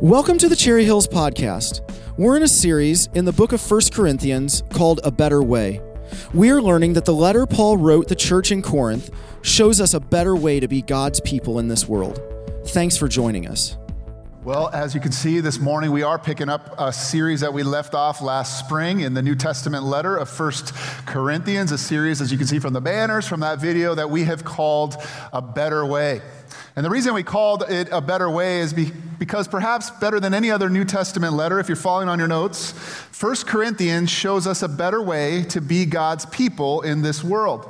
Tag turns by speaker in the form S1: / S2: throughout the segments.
S1: Welcome to the Cherry Hills Podcast. We're in a series in the book of 1 Corinthians called A Better Way. We're learning that the letter Paul wrote the church in Corinth shows us a better way to be God's people in this world. Thanks for joining us.
S2: Well, as you can see this morning, we are picking up a series that we left off last spring in the New Testament letter of First Corinthians, a series, as you can see from the banners from that video, that we have called A Better Way. And the reason we called it a better way is be, because perhaps better than any other New Testament letter, if you're following on your notes, 1 Corinthians shows us a better way to be God's people in this world.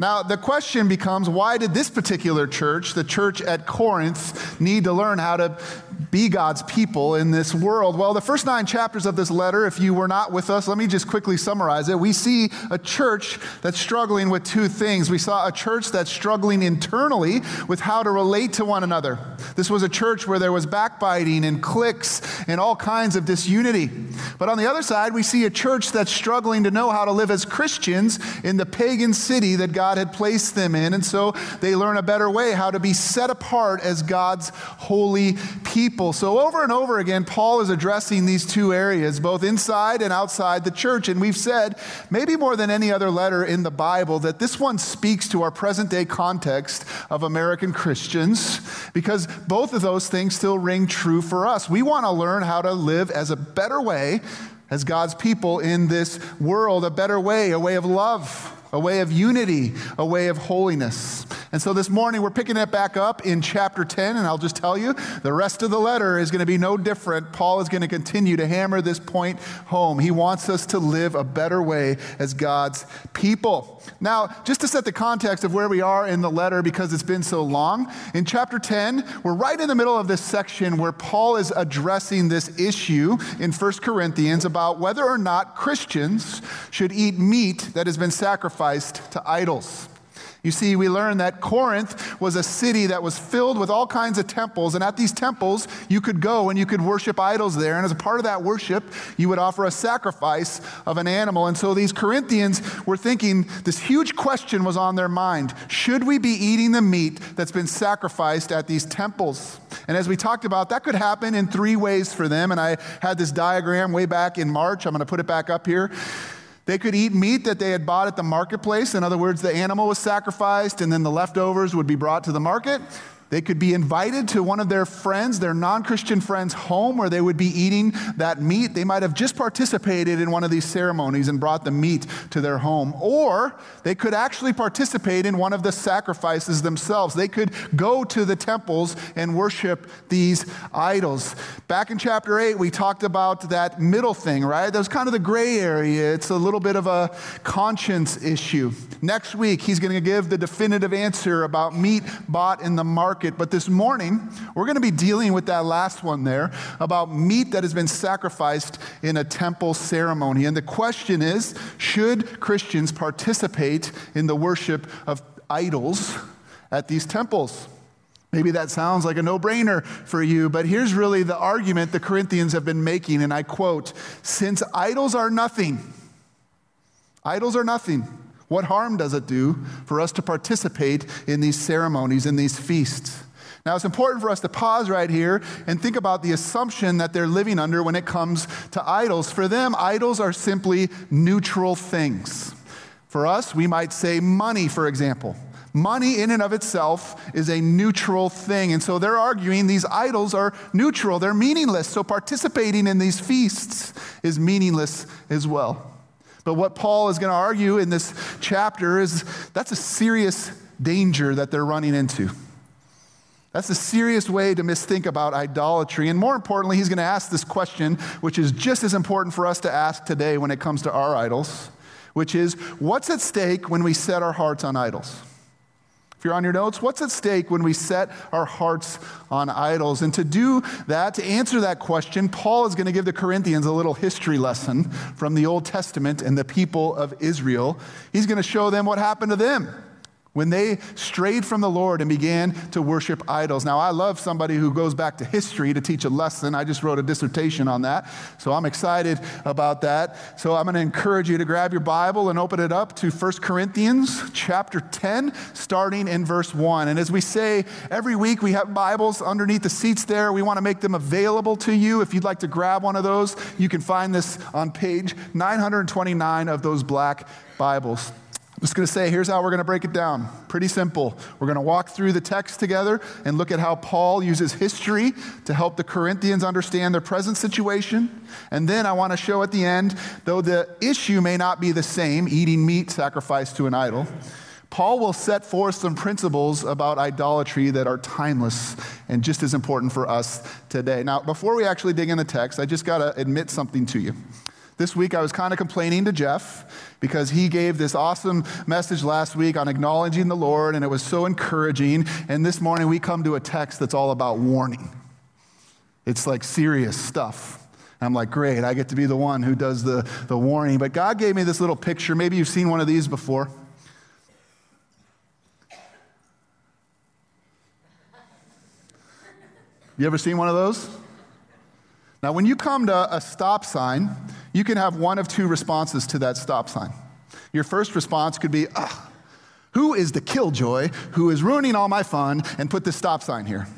S2: Now, the question becomes why did this particular church, the church at Corinth, need to learn how to be God's people in this world? Well, the first nine chapters of this letter, if you were not with us, let me just quickly summarize it. We see a church that's struggling with two things. We saw a church that's struggling internally with how to relate to one another. This was a church where there was backbiting and cliques and all kinds of disunity. But on the other side, we see a church that's struggling to know how to live as Christians in the pagan city that God had placed them in. And so they learn a better way how to be set apart as God's holy people. So over and over again, Paul is addressing these two areas, both inside and outside the church. And we've said, maybe more than any other letter in the Bible, that this one speaks to our present day context of American Christians because both of those things still ring true for us. We want to learn how to live as a better way as God's people in this world, a better way, a way of love a way of unity, a way of holiness. And so this morning we're picking it back up in chapter 10, and I'll just tell you the rest of the letter is going to be no different. Paul is going to continue to hammer this point home. He wants us to live a better way as God's people. Now, just to set the context of where we are in the letter because it's been so long, in chapter 10, we're right in the middle of this section where Paul is addressing this issue in 1 Corinthians about whether or not Christians should eat meat that has been sacrificed to idols. You see, we learn that Corinth was a city that was filled with all kinds of temples, and at these temples, you could go and you could worship idols there. And as a part of that worship, you would offer a sacrifice of an animal. And so these Corinthians were thinking this huge question was on their mind Should we be eating the meat that's been sacrificed at these temples? And as we talked about, that could happen in three ways for them. And I had this diagram way back in March. I'm going to put it back up here. They could eat meat that they had bought at the marketplace. In other words, the animal was sacrificed and then the leftovers would be brought to the market. They could be invited to one of their friends, their non Christian friends' home, where they would be eating that meat. They might have just participated in one of these ceremonies and brought the meat to their home. Or they could actually participate in one of the sacrifices themselves. They could go to the temples and worship these idols. Back in chapter 8, we talked about that middle thing, right? That was kind of the gray area. It's a little bit of a conscience issue. Next week, he's going to give the definitive answer about meat bought in the market market. But this morning, we're going to be dealing with that last one there about meat that has been sacrificed in a temple ceremony. And the question is should Christians participate in the worship of idols at these temples? Maybe that sounds like a no brainer for you, but here's really the argument the Corinthians have been making, and I quote Since idols are nothing, idols are nothing. What harm does it do for us to participate in these ceremonies, in these feasts? Now, it's important for us to pause right here and think about the assumption that they're living under when it comes to idols. For them, idols are simply neutral things. For us, we might say money, for example. Money, in and of itself, is a neutral thing. And so they're arguing these idols are neutral, they're meaningless. So participating in these feasts is meaningless as well. But what Paul is going to argue in this chapter is that's a serious danger that they're running into. That's a serious way to misthink about idolatry. And more importantly, he's going to ask this question, which is just as important for us to ask today when it comes to our idols, which is what's at stake when we set our hearts on idols? If you're on your notes, what's at stake when we set our hearts on idols? And to do that, to answer that question, Paul is going to give the Corinthians a little history lesson from the Old Testament and the people of Israel. He's going to show them what happened to them when they strayed from the Lord and began to worship idols. Now, I love somebody who goes back to history to teach a lesson. I just wrote a dissertation on that, so I'm excited about that. So I'm going to encourage you to grab your Bible and open it up to 1 Corinthians chapter 10, starting in verse 1. And as we say every week, we have Bibles underneath the seats there. We want to make them available to you. If you'd like to grab one of those, you can find this on page 929 of those black Bibles. I'm just going to say, here's how we're going to break it down. Pretty simple. We're going to walk through the text together and look at how Paul uses history to help the Corinthians understand their present situation. And then I want to show at the end, though the issue may not be the same, eating meat sacrificed to an idol, Paul will set forth some principles about idolatry that are timeless and just as important for us today. Now, before we actually dig in the text, I just got to admit something to you. This week I was kind of complaining to Jeff because he gave this awesome message last week on acknowledging the Lord, and it was so encouraging. And this morning we come to a text that's all about warning. It's like serious stuff. I'm like, great, I get to be the one who does the, the warning. But God gave me this little picture. Maybe you've seen one of these before. You ever seen one of those? Now, when you come to a stop sign, you can have one of two responses to that stop sign. Your first response could be, ah, who is the killjoy who is ruining all my fun and put this stop sign here?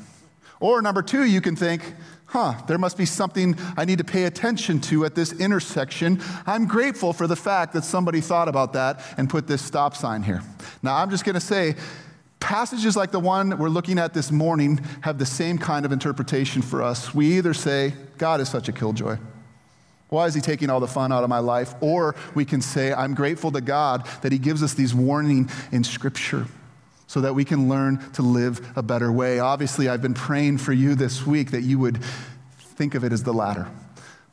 S2: Or number two, you can think, huh, there must be something I need to pay attention to at this intersection. I'm grateful for the fact that somebody thought about that and put this stop sign here. Now, I'm just going to say, passages like the one we're looking at this morning have the same kind of interpretation for us. We either say, God is such a killjoy. Why is he taking all the fun out of my life? Or we can say, I'm grateful to God that he gives us these warning in scripture so that we can learn to live a better way. Obviously, I've been praying for you this week that you would think of it as the latter.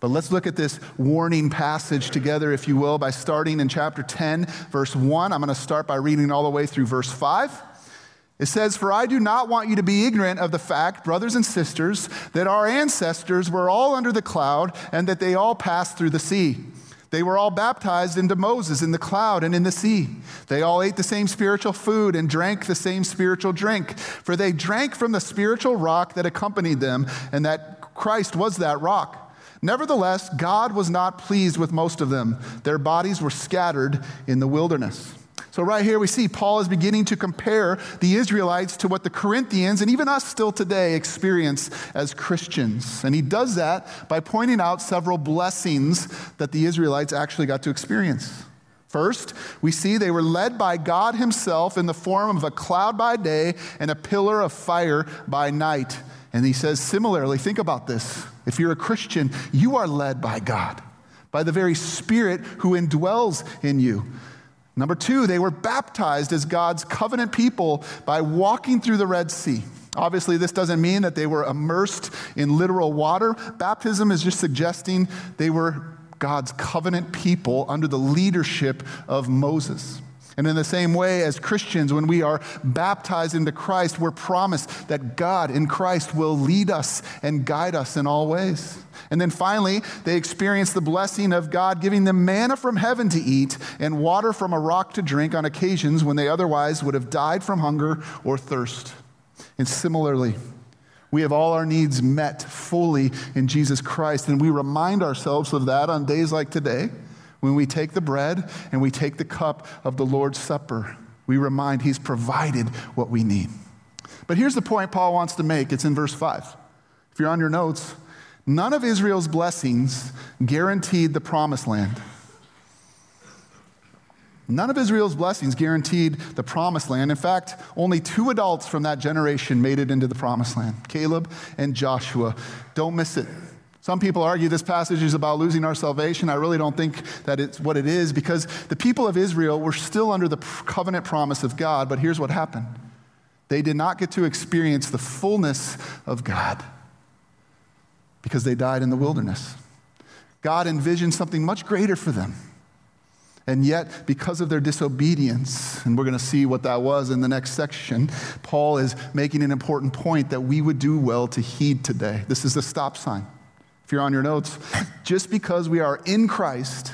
S2: But let's look at this warning passage together, if you will, by starting in chapter 10, verse 1. I'm going to start by reading all the way through verse 5. It says, For I do not want you to be ignorant of the fact, brothers and sisters, that our ancestors were all under the cloud and that they all passed through the sea. They were all baptized into Moses in the cloud and in the sea. They all ate the same spiritual food and drank the same spiritual drink, for they drank from the spiritual rock that accompanied them, and that Christ was that rock. Nevertheless, God was not pleased with most of them. Their bodies were scattered in the wilderness. So, right here, we see Paul is beginning to compare the Israelites to what the Corinthians and even us still today experience as Christians. And he does that by pointing out several blessings that the Israelites actually got to experience. First, we see they were led by God Himself in the form of a cloud by day and a pillar of fire by night. And he says, similarly, think about this. If you're a Christian, you are led by God, by the very Spirit who indwells in you. Number two, they were baptized as God's covenant people by walking through the Red Sea. Obviously, this doesn't mean that they were immersed in literal water. Baptism is just suggesting they were God's covenant people under the leadership of Moses. And in the same way, as Christians, when we are baptized into Christ, we're promised that God in Christ will lead us and guide us in all ways. And then finally, they experienced the blessing of God giving them manna from heaven to eat and water from a rock to drink on occasions when they otherwise would have died from hunger or thirst. And similarly, we have all our needs met fully in Jesus Christ, and we remind ourselves of that on days like today when we take the bread and we take the cup of the Lord's Supper. We remind He's provided what we need. But here's the point Paul wants to make it's in verse 5. If you're on your notes, None of Israel's blessings guaranteed the promised land. None of Israel's blessings guaranteed the promised land. In fact, only two adults from that generation made it into the promised land Caleb and Joshua. Don't miss it. Some people argue this passage is about losing our salvation. I really don't think that it's what it is because the people of Israel were still under the covenant promise of God, but here's what happened they did not get to experience the fullness of God because they died in the wilderness. God envisioned something much greater for them. And yet, because of their disobedience, and we're going to see what that was in the next section, Paul is making an important point that we would do well to heed today. This is a stop sign. If you're on your notes, just because we are in Christ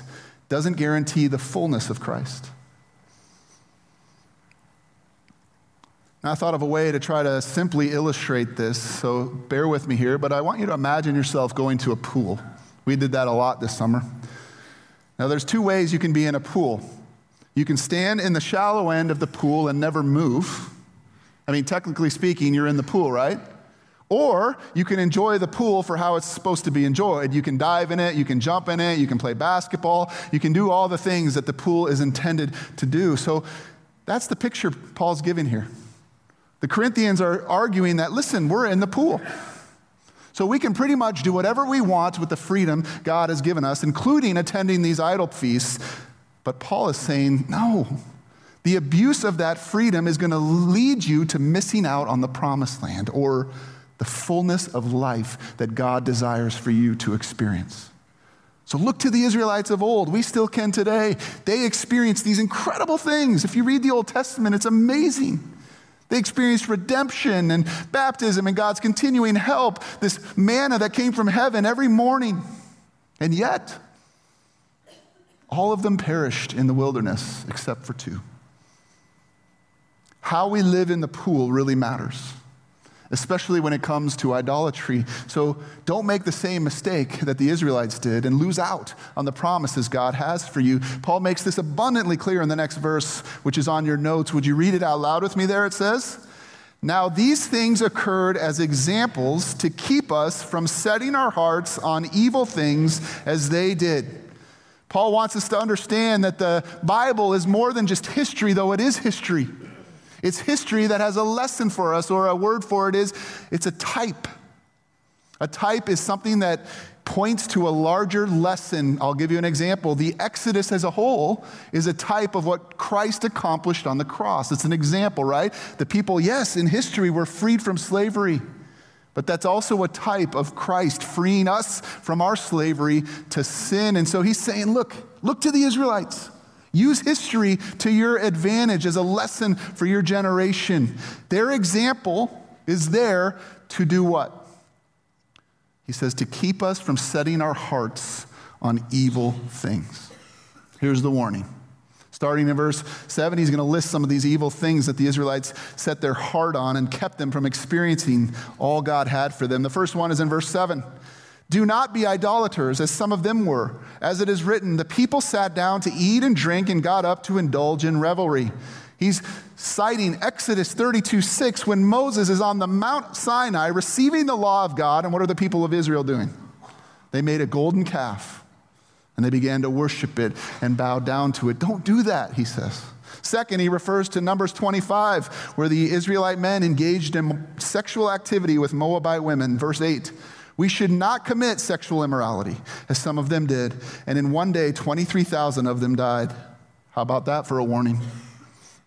S2: doesn't guarantee the fullness of Christ. And I thought of a way to try to simply illustrate this, so bear with me here, but I want you to imagine yourself going to a pool. We did that a lot this summer. Now, there's two ways you can be in a pool. You can stand in the shallow end of the pool and never move. I mean, technically speaking, you're in the pool, right? Or you can enjoy the pool for how it's supposed to be enjoyed. You can dive in it, you can jump in it, you can play basketball, you can do all the things that the pool is intended to do. So that's the picture Paul's giving here. The Corinthians are arguing that, listen, we're in the pool. So we can pretty much do whatever we want with the freedom God has given us, including attending these idol feasts. But Paul is saying, no. The abuse of that freedom is going to lead you to missing out on the promised land or the fullness of life that God desires for you to experience. So look to the Israelites of old. We still can today. They experienced these incredible things. If you read the Old Testament, it's amazing. They experienced redemption and baptism and God's continuing help, this manna that came from heaven every morning. And yet, all of them perished in the wilderness except for two. How we live in the pool really matters, especially when it comes to idolatry. So don't make the same mistake that the Israelites did and lose out on the promises God has for you. Paul makes this abundantly clear in the next verse, which is on your notes. Would you read it out loud with me there? It says, Now these things occurred as examples to keep us from setting our hearts on evil things as they did. Paul wants us to understand that the Bible is more than just history, though it is history. It's history that has a lesson for us, or a word for it is it's a type. A type is something that points to a larger lesson. I'll give you an example. The Exodus as a whole is a type of what Christ accomplished on the cross. It's an example, right? The people, yes, in history were freed from slavery. But that's also a type of Christ freeing us from our slavery to sin. And so he's saying, look, look to the Israelites. Use history to your advantage as a lesson for your generation. Their example is there to do what? He says, to keep us from setting our hearts on evil things. Here's the warning. Starting in verse 7, he's going to list some of these evil things that the Israelites set their heart on and kept them from experiencing all God had for them. The first one is in verse 7. Do not be idolaters, as some of them were. As it is written, the people sat down to eat and drink and got up to indulge in revelry. He's citing Exodus 32 6 when Moses is on the Mount Sinai receiving the law of God. And what are the people of Israel doing? They made a golden calf and they began to worship it and bow down to it. Don't do that, he says. Second, he refers to Numbers 25, where the Israelite men engaged in sexual activity with Moabite women. Verse 8. We should not commit sexual immorality, as some of them did. And in one day, 23,000 of them died. How about that for a warning?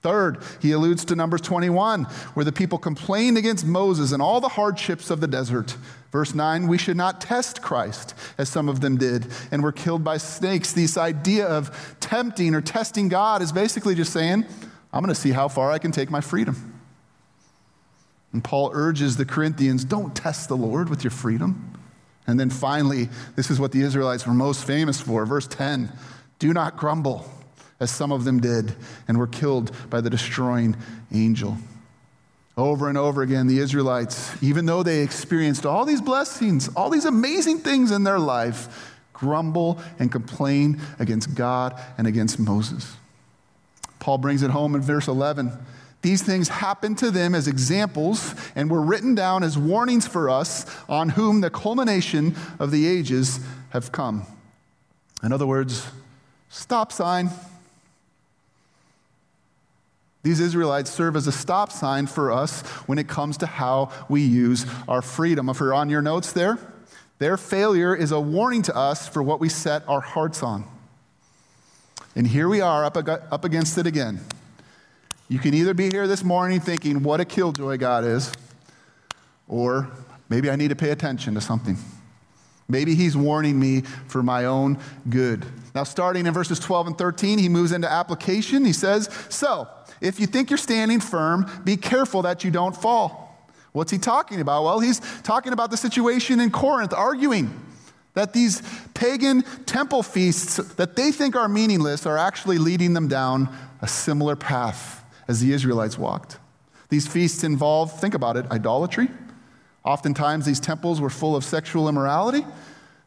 S2: Third, he alludes to Numbers 21, where the people complained against Moses and all the hardships of the desert. Verse 9, we should not test Christ, as some of them did, and were killed by snakes. This idea of tempting or testing God is basically just saying, I'm going to see how far I can take my freedom. And Paul urges the Corinthians don't test the Lord with your freedom. And then finally, this is what the Israelites were most famous for. Verse 10 Do not grumble, as some of them did, and were killed by the destroying angel. Over and over again, the Israelites, even though they experienced all these blessings, all these amazing things in their life, grumble and complain against God and against Moses. Paul brings it home in verse 11. These things happened to them as examples and were written down as warnings for us on whom the culmination of the ages have come. In other words, stop sign. These Israelites serve as a stop sign for us when it comes to how we use our freedom. If you're on your notes there, their failure is a warning to us for what we set our hearts on. And here we are up, up against it again. You can either be here this morning thinking, what a killjoy God is, or maybe I need to pay attention to something. Maybe he's warning me for my own good. Now, starting in verses 12 and 13, he moves into application. He says, So, if you think you're standing firm, be careful that you don't fall. What's he talking about? Well, he's talking about the situation in Corinth, arguing that these pagan temple feasts that they think are meaningless are actually leading them down a similar path as the Israelites walked. These feasts involved, think about it, idolatry. Oftentimes, these temples were full of sexual immorality.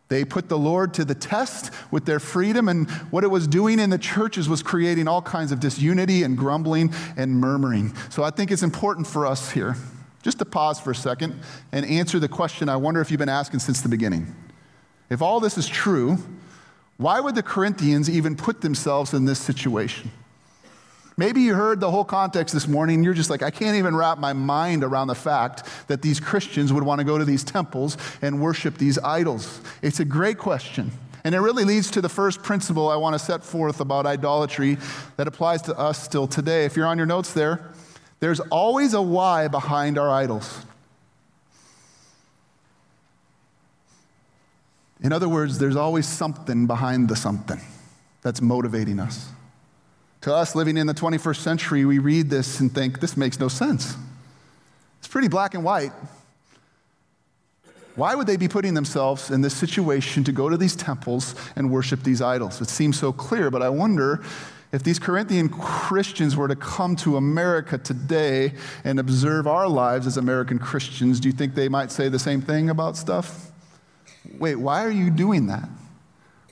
S2: They put the Lord to the test with their freedom, and what it was doing in the churches was creating all kinds of disunity and grumbling and murmuring. So I think it's important for us here just to pause for a second and answer the question I wonder if you've been asking since the beginning. If all this is true, why would the Corinthians even put themselves in this situation? Maybe you heard the whole context this morning and you're just like, I can't even wrap my mind around the fact that these Christians would want to go to these temples and worship these idols. It's a great question. And it really leads to the first principle I want to set forth about idolatry that applies to us still today. If you're on your notes there, there's always a why behind our idols. In other words, there's always something behind the something that's motivating us. To us living in the 21st century, we read this and think, this makes no sense. It's pretty black and white. Why would they be putting themselves in this situation to go to these temples and worship these idols? It seems so clear, but I wonder if these Corinthian Christians were to come to America today and observe our lives as American Christians, do you think they might say the same thing about stuff? Wait, why are you doing that?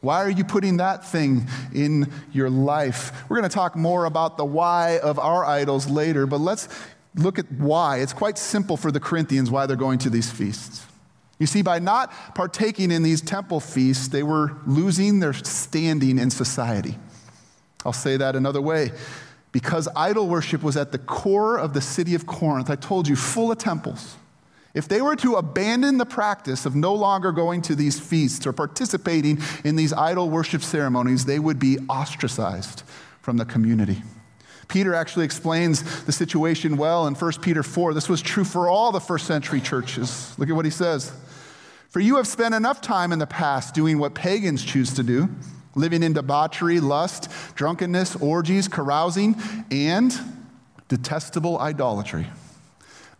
S2: Why are you putting that thing in your life? We're going to talk more about the why of our idols later, but let's look at why. It's quite simple for the Corinthians why they're going to these feasts. You see, by not partaking in these temple feasts, they were losing their standing in society. I'll say that another way. Because idol worship was at the core of the city of Corinth, I told you, full of temples. If they were to abandon the practice of no longer going to these feasts or participating in these idol worship ceremonies, they would be ostracized from the community. Peter actually explains the situation well in 1 Peter 4. This was true for all the first century churches. Look at what he says. For you have spent enough time in the past doing what pagans choose to do, living in debauchery, lust, drunkenness, orgies, carousing, and detestable idolatry.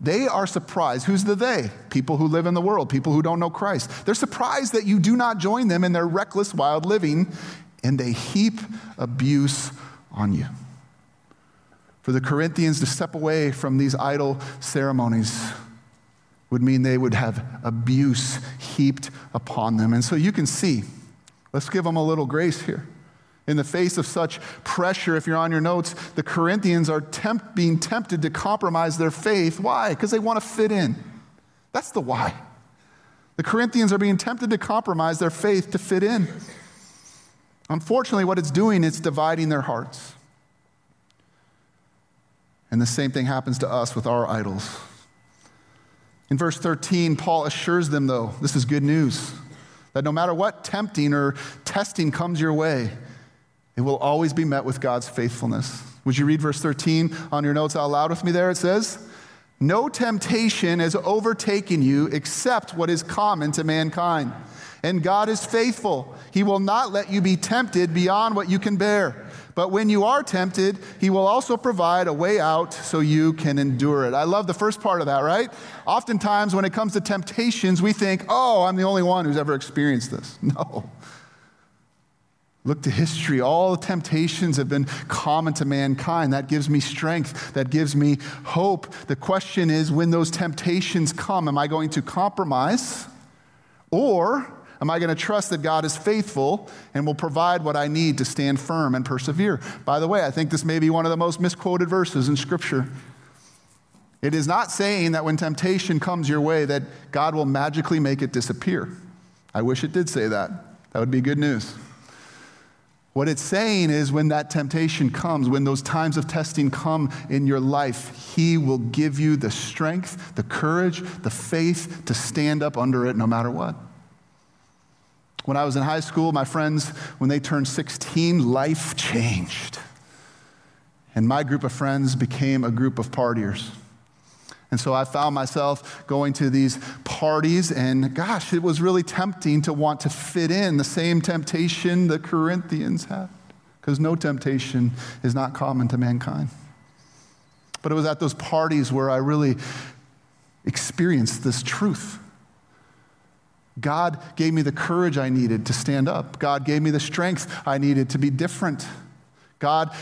S2: They are surprised. Who's the they? People who live in the world, people who don't know Christ. They're surprised that you do not join them in their reckless, wild living, and they heap abuse on you. For the Corinthians to step away from these idol ceremonies would mean they would have abuse heaped upon them. And so you can see, let's give them a little grace here. In the face of such pressure, if you're on your notes, the Corinthians are tempt, being tempted to compromise their faith. Why? Because they want to fit in. That's the why. The Corinthians are being tempted to compromise their faith to fit in. Unfortunately, what it's doing, it's dividing their hearts. And the same thing happens to us with our idols. In verse 13, Paul assures them, though, this is good news, that no matter what tempting or testing comes your way, it will always be met with God's faithfulness. Would you read verse 13 on your notes out loud with me there? It says, No temptation has overtaken you except what is common to mankind. And God is faithful. He will not let you be tempted beyond what you can bear. But when you are tempted, He will also provide a way out so you can endure it. I love the first part of that, right? Oftentimes, when it comes to temptations, we think, oh, I'm the only one who's ever experienced this. No. Look to history. All the temptations have been common to mankind. That gives me strength. That gives me hope. The question is when those temptations come, am I going to compromise? Or am I going to trust that God is faithful and will provide what I need to stand firm and persevere? By the way, I think this may be one of the most misquoted verses in Scripture. It is not saying that when temptation comes your way that God will magically make it disappear. I wish it did say that. That would be good news. What it's saying is when that temptation comes, when those times of testing come in your life, He will give you the strength, the courage, the faith to stand up under it no matter what. When I was in high school, my friends, when they turned 16, life changed. And my group of friends became a group of partiers. And so I found myself going to these parties, and gosh, it was really tempting to want to fit in the same temptation the Corinthians had, because no temptation is not common to mankind. But it was at those parties where I really experienced this truth. God gave me the courage I needed to stand up. God gave me the strength I needed to be different. God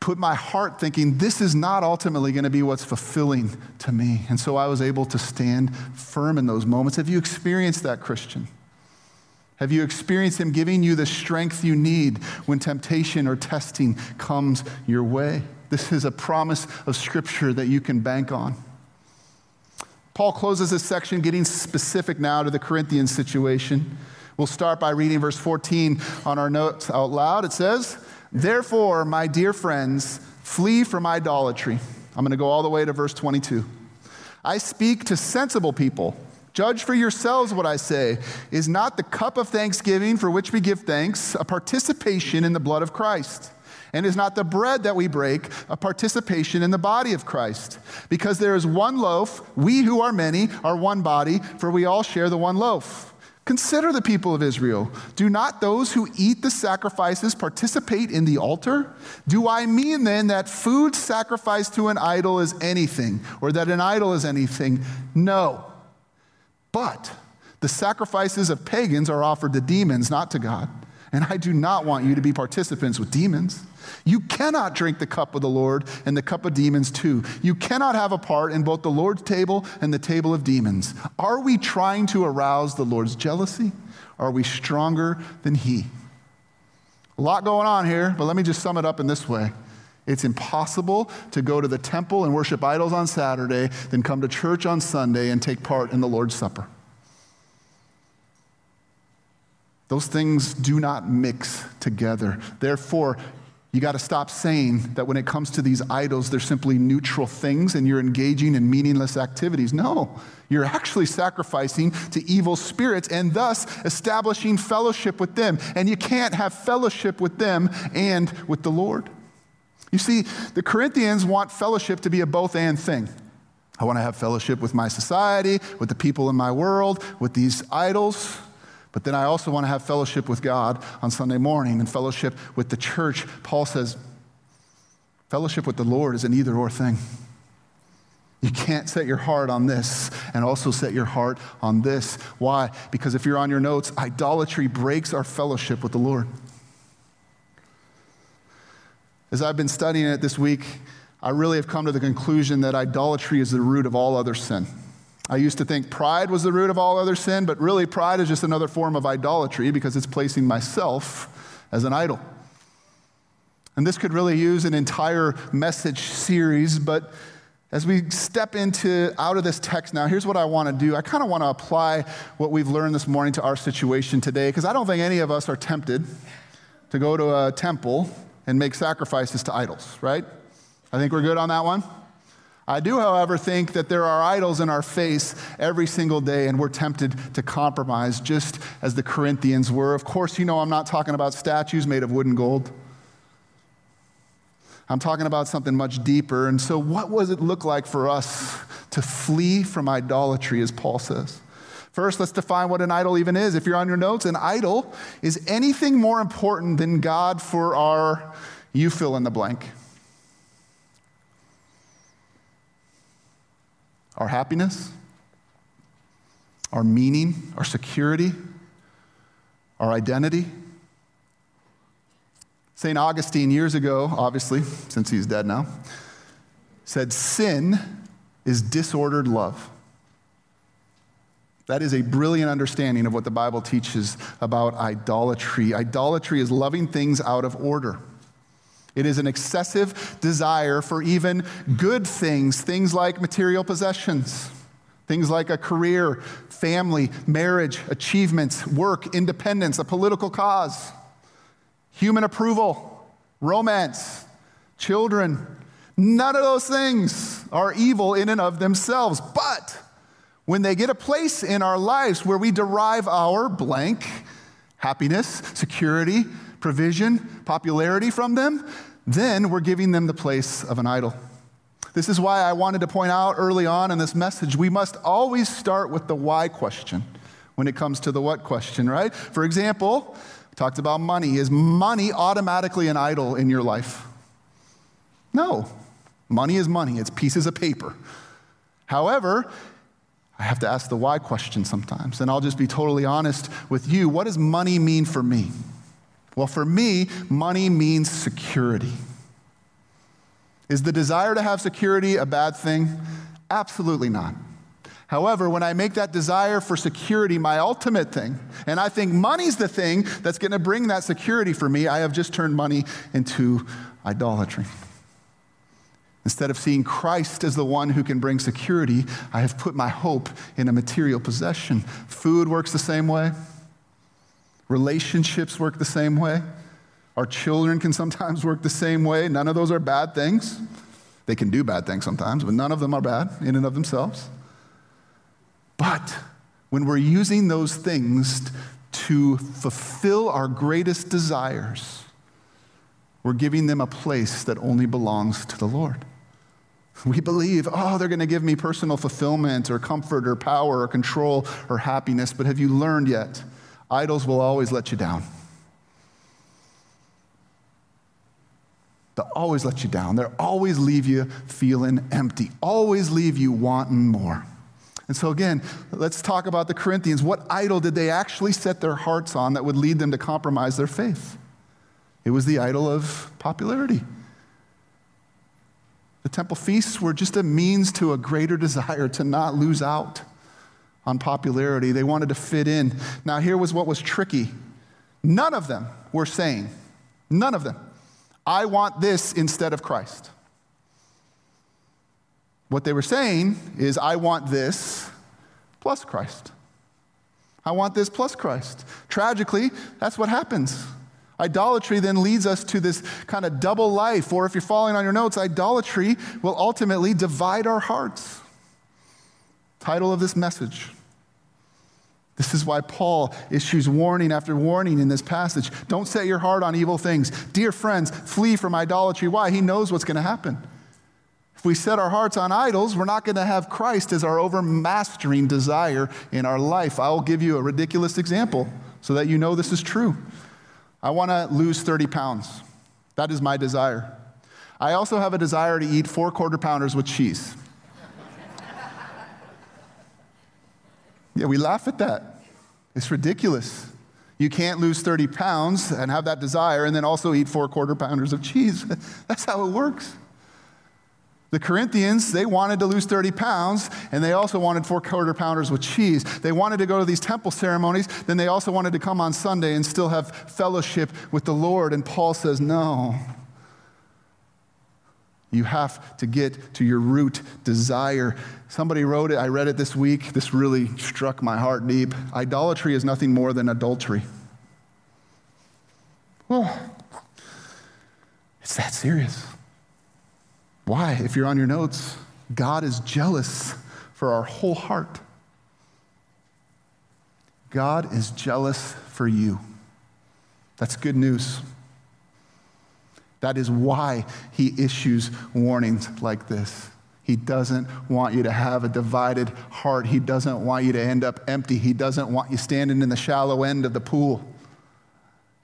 S2: put my heart thinking this is not ultimately going to be what's fulfilling to me. And so I was able to stand firm in those moments. Have you experienced that, Christian? Have you experienced Him giving you the strength you need when temptation or testing comes your way? This is a promise of Scripture that you can bank on. Paul closes this section getting specific now to the Corinthian situation. We'll start by reading verse 14 on our notes out loud. It says, Therefore, my dear friends, flee from idolatry. I'm going to go all the way to verse 22. I speak to sensible people. Judge for yourselves what I say. Is not the cup of thanksgiving for which we give thanks a participation in the blood of Christ? And is not the bread that we break a participation in the body of Christ? Because there is one loaf, we who are many are one body, for we all share the one loaf. Consider the people of Israel. Do not those who eat the sacrifices participate in the altar? Do I mean then that food sacrificed to an idol is anything, or that an idol is anything? No. But the sacrifices of pagans are offered to demons, not to God. And I do not want you to be participants with demons. You cannot drink the cup of the Lord and the cup of demons too. You cannot have a part in both the Lord's table and the table of demons. Are we trying to arouse the Lord's jealousy? Are we stronger than He? A lot going on here, but let me just sum it up in this way. It's impossible to go to the temple and worship idols on Saturday, then come to church on Sunday and take part in the Lord's Supper. Those things do not mix together. Therefore, you got to stop saying that when it comes to these idols, they're simply neutral things and you're engaging in meaningless activities. No, you're actually sacrificing to evil spirits and thus establishing fellowship with them. And you can't have fellowship with them and with the Lord. You see, the Corinthians want fellowship to be a both and thing. I want to have fellowship with my society, with the people in my world, with these idols. But then I also want to have fellowship with God on Sunday morning and fellowship with the church. Paul says, fellowship with the Lord is an either or thing. You can't set your heart on this and also set your heart on this. Why? Because if you're on your notes, idolatry breaks our fellowship with the Lord. As I've been studying it this week, I really have come to the conclusion that idolatry is the root of all other sin. I used to think pride was the root of all other sin, but really, pride is just another form of idolatry because it's placing myself as an idol. And this could really use an entire message series, but as we step into out of this text now, here's what I want to do. I kind of want to apply what we've learned this morning to our situation today because I don't think any of us are tempted to go to a temple and make sacrifices to idols, right? I think we're good on that one. I do, however, think that there are idols in our face every single day, and we're tempted to compromise, just as the Corinthians were. Of course, you know I'm not talking about statues made of wood and gold. I'm talking about something much deeper. And so, what does it look like for us to flee from idolatry, as Paul says? First, let's define what an idol even is. If you're on your notes, an idol is anything more important than God for our, you fill in the blank. Our happiness, our meaning, our security, our identity. St. Augustine, years ago, obviously, since he's dead now, said sin is disordered love. That is a brilliant understanding of what the Bible teaches about idolatry. Idolatry is loving things out of order. It is an excessive desire for even good things, things like material possessions, things like a career, family, marriage, achievements, work, independence, a political cause, human approval, romance, children. None of those things are evil in and of themselves. But when they get a place in our lives where we derive our blank happiness, security, provision, popularity from them, then we're giving them the place of an idol. This is why I wanted to point out early on in this message we must always start with the why question when it comes to the what question, right? For example, we talked about money. Is money automatically an idol in your life? No. Money is money, it's pieces of paper. However, I have to ask the why question sometimes, and I'll just be totally honest with you. What does money mean for me? Well, for me, money means security. Is the desire to have security a bad thing? Absolutely not. However, when I make that desire for security my ultimate thing, and I think money's the thing that's going to bring that security for me, I have just turned money into idolatry. Instead of seeing Christ as the one who can bring security, I have put my hope in a material possession. Food works the same way, relationships work the same way. Our children can sometimes work the same way. None of those are bad things. They can do bad things sometimes, but none of them are bad in and of themselves. But when we're using those things to fulfill our greatest desires, we're giving them a place that only belongs to the Lord. We believe, oh, they're going to give me personal fulfillment or comfort or power or control or happiness, but have you learned yet? Idols will always let you down. They'll always let you down. They'll always leave you feeling empty, always leave you wanting more. And so, again, let's talk about the Corinthians. What idol did they actually set their hearts on that would lead them to compromise their faith? It was the idol of popularity. The temple feasts were just a means to a greater desire to not lose out on popularity. They wanted to fit in. Now, here was what was tricky none of them were saying, none of them, I want this instead of Christ. What they were saying is, I want this plus Christ. I want this plus Christ. Tragically, that's what happens. Idolatry then leads us to this kind of double life, or if you're following on your notes, idolatry will ultimately divide our hearts. Title of this message. This is why Paul issues warning after warning in this passage. Don't set your heart on evil things. Dear friends, flee from idolatry. Why? He knows what's going to happen. If we set our hearts on idols, we're not going to have Christ as our overmastering desire in our life. I'll give you a ridiculous example so that you know this is true. I want to lose 30 pounds. That is my desire. I also have a desire to eat four quarter pounders with cheese. Yeah, we laugh at that. It's ridiculous. You can't lose 30 pounds and have that desire and then also eat four quarter pounders of cheese. That's how it works. The Corinthians, they wanted to lose 30 pounds, and they also wanted four quarter pounders with cheese. They wanted to go to these temple ceremonies, then they also wanted to come on Sunday and still have fellowship with the Lord. And Paul says, No. You have to get to your root desire. Somebody wrote it, I read it this week. This really struck my heart deep. Idolatry is nothing more than adultery. Well, it's that serious. Why? If you're on your notes, God is jealous for our whole heart. God is jealous for you. That's good news. That is why he issues warnings like this. He doesn't want you to have a divided heart. He doesn't want you to end up empty. He doesn't want you standing in the shallow end of the pool.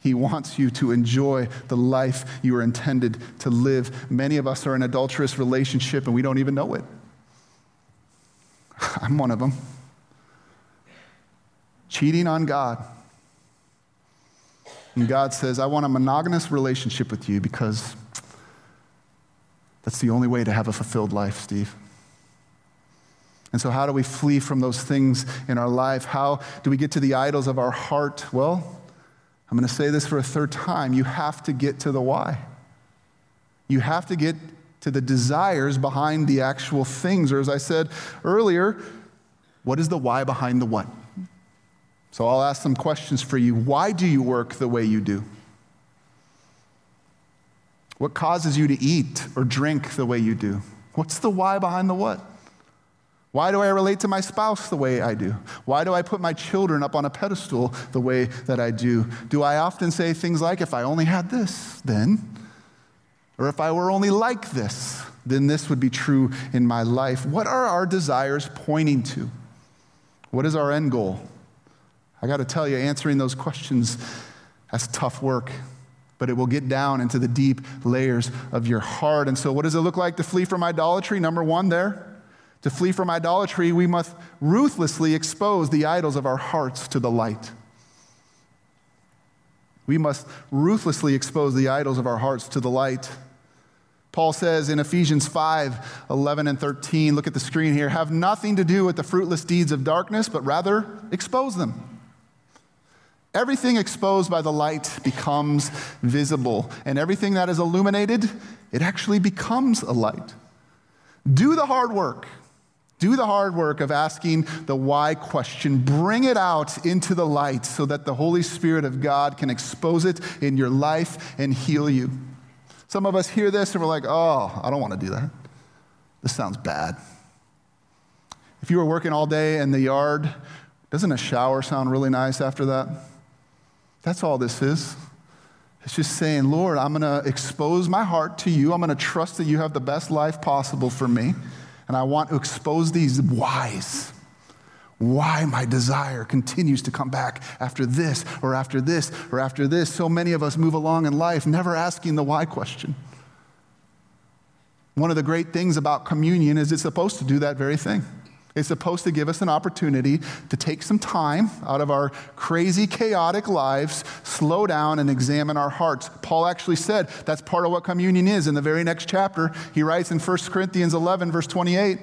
S2: He wants you to enjoy the life you are intended to live. Many of us are in adulterous relationship and we don't even know it. I'm one of them. Cheating on God. And God says, I want a monogamous relationship with you because that's the only way to have a fulfilled life, Steve. And so, how do we flee from those things in our life? How do we get to the idols of our heart? Well, I'm going to say this for a third time. You have to get to the why. You have to get to the desires behind the actual things. Or, as I said earlier, what is the why behind the what? So, I'll ask some questions for you. Why do you work the way you do? What causes you to eat or drink the way you do? What's the why behind the what? Why do I relate to my spouse the way I do? Why do I put my children up on a pedestal the way that I do? Do I often say things like, if I only had this, then? Or if I were only like this, then this would be true in my life. What are our desires pointing to? What is our end goal? I got to tell you, answering those questions, that's tough work but it will get down into the deep layers of your heart. And so, what does it look like to flee from idolatry? Number one, there, to flee from idolatry, we must ruthlessly expose the idols of our hearts to the light. We must ruthlessly expose the idols of our hearts to the light. Paul says in Ephesians 5 11 and 13, look at the screen here, have nothing to do with the fruitless deeds of darkness, but rather expose them. Everything exposed by the light becomes visible, and everything that is illuminated, it actually becomes a light. Do the hard work. Do the hard work of asking the why question. Bring it out into the light so that the Holy Spirit of God can expose it in your life and heal you. Some of us hear this and we're like, oh, I don't want to do that. This sounds bad. If you were working all day in the yard, doesn't a shower sound really nice after that? That's all this is. It's just saying, Lord, I'm going to expose my heart to you. I'm going to trust that you have the best life possible for me. And I want to expose these whys. Why my desire continues to come back after this or after this or after this. So many of us move along in life never asking the why question. One of the great things about communion is it's supposed to do that very thing. It's supposed to give us an opportunity to take some time out of our crazy, chaotic lives, slow down, and examine our hearts. Paul actually said that's part of what communion is. In the very next chapter, he writes in 1 Corinthians 11, verse 28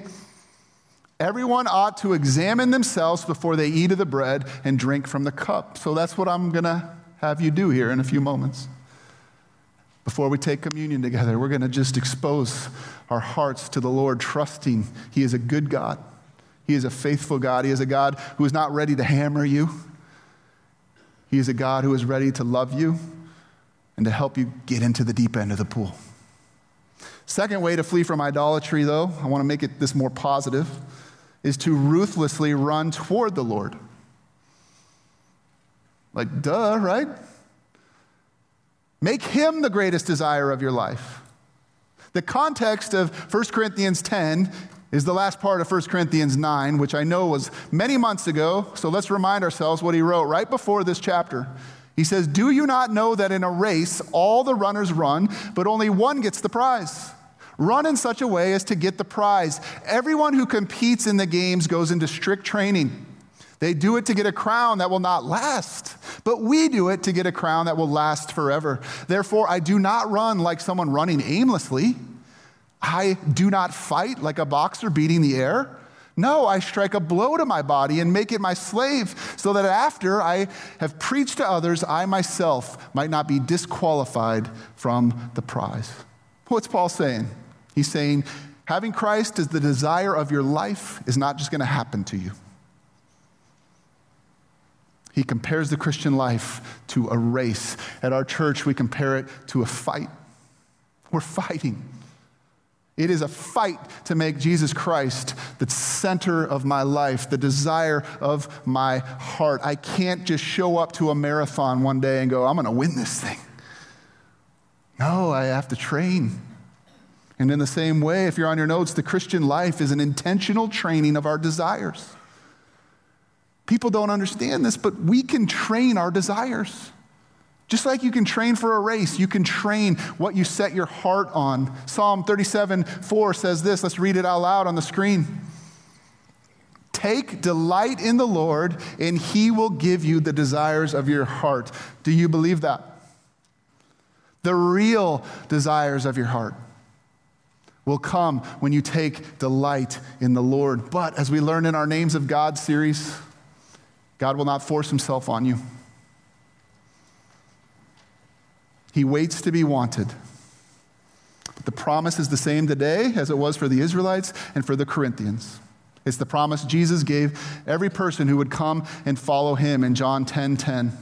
S2: Everyone ought to examine themselves before they eat of the bread and drink from the cup. So that's what I'm going to have you do here in a few moments. Before we take communion together, we're going to just expose our hearts to the Lord, trusting He is a good God. He is a faithful God. He is a God who is not ready to hammer you. He is a God who is ready to love you and to help you get into the deep end of the pool. Second way to flee from idolatry, though, I want to make it this more positive, is to ruthlessly run toward the Lord. Like, duh, right? Make him the greatest desire of your life. The context of 1 Corinthians 10 is the last part of 1 Corinthians 9, which I know was many months ago. So let's remind ourselves what he wrote right before this chapter. He says, Do you not know that in a race all the runners run, but only one gets the prize? Run in such a way as to get the prize. Everyone who competes in the games goes into strict training. They do it to get a crown that will not last, but we do it to get a crown that will last forever. Therefore, I do not run like someone running aimlessly. I do not fight like a boxer beating the air. No, I strike a blow to my body and make it my slave, so that after I have preached to others, I myself might not be disqualified from the prize. What's Paul saying? He's saying, having Christ as the desire of your life is not just going to happen to you. He compares the Christian life to a race. At our church, we compare it to a fight. We're fighting. It is a fight to make Jesus Christ the center of my life, the desire of my heart. I can't just show up to a marathon one day and go, I'm going to win this thing. No, I have to train. And in the same way, if you're on your notes, the Christian life is an intentional training of our desires. People don't understand this, but we can train our desires. Just like you can train for a race, you can train what you set your heart on. Psalm 37 4 says this. Let's read it out loud on the screen. Take delight in the Lord, and he will give you the desires of your heart. Do you believe that? The real desires of your heart will come when you take delight in the Lord. But as we learn in our Names of God series, God will not force himself on you. He waits to be wanted. But the promise is the same today as it was for the Israelites and for the Corinthians. It's the promise Jesus gave every person who would come and follow him in John 10 10.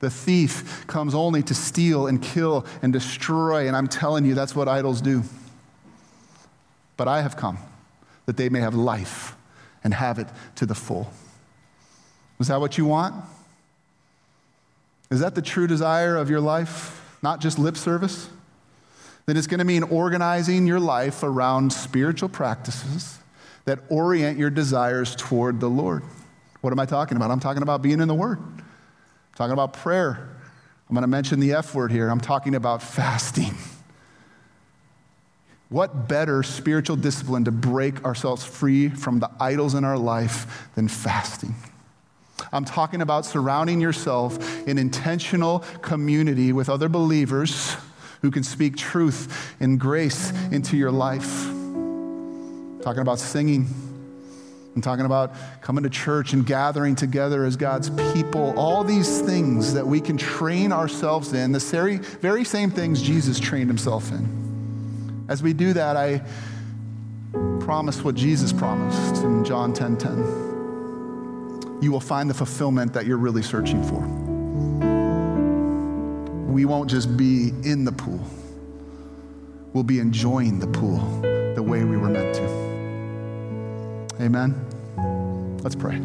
S2: The thief comes only to steal and kill and destroy, and I'm telling you, that's what idols do. But I have come that they may have life and have it to the full. Is that what you want? Is that the true desire of your life? Not just lip service? Then it's going to mean organizing your life around spiritual practices that orient your desires toward the Lord. What am I talking about? I'm talking about being in the Word. I'm talking about prayer. I'm going to mention the F word here. I'm talking about fasting. What better spiritual discipline to break ourselves free from the idols in our life than fasting? I'm talking about surrounding yourself in intentional community with other believers who can speak truth and grace into your life. talking about singing. I'm talking about coming to church and gathering together as God's people. All these things that we can train ourselves in, the very, very same things Jesus trained himself in. As we do that, I promise what Jesus promised in John 10:10. 10, 10. You will find the fulfillment that you're really searching for. We won't just be in the pool. We'll be enjoying the pool the way we were meant to. Amen. Let's pray.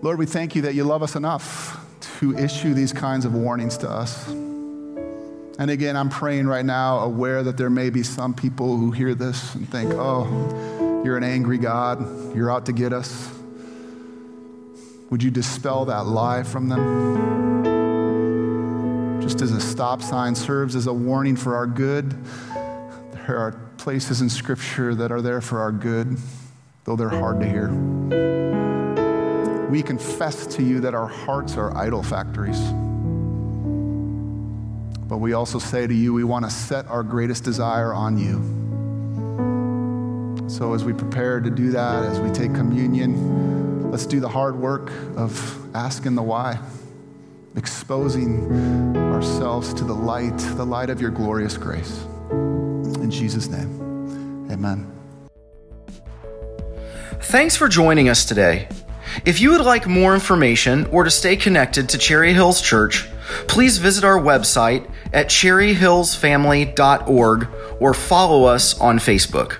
S2: Lord, we thank you that you love us enough to issue these kinds of warnings to us. And again, I'm praying right now, aware that there may be some people who hear this and think, oh, you're an angry God, you're out to get us. Would you dispel that lie from them? Just as a stop sign serves as a warning for our good, there are places in Scripture that are there for our good, though they're hard to hear. We confess to you that our hearts are idol factories. But we also say to you, we want to set our greatest desire on you. So, as we prepare to do that, as we take communion, let's do the hard work of asking the why, exposing ourselves to the light, the light of your glorious grace. In Jesus' name, amen.
S1: Thanks for joining us today. If you would like more information or to stay connected to Cherry Hills Church, please visit our website at cherryhillsfamily.org or follow us on Facebook.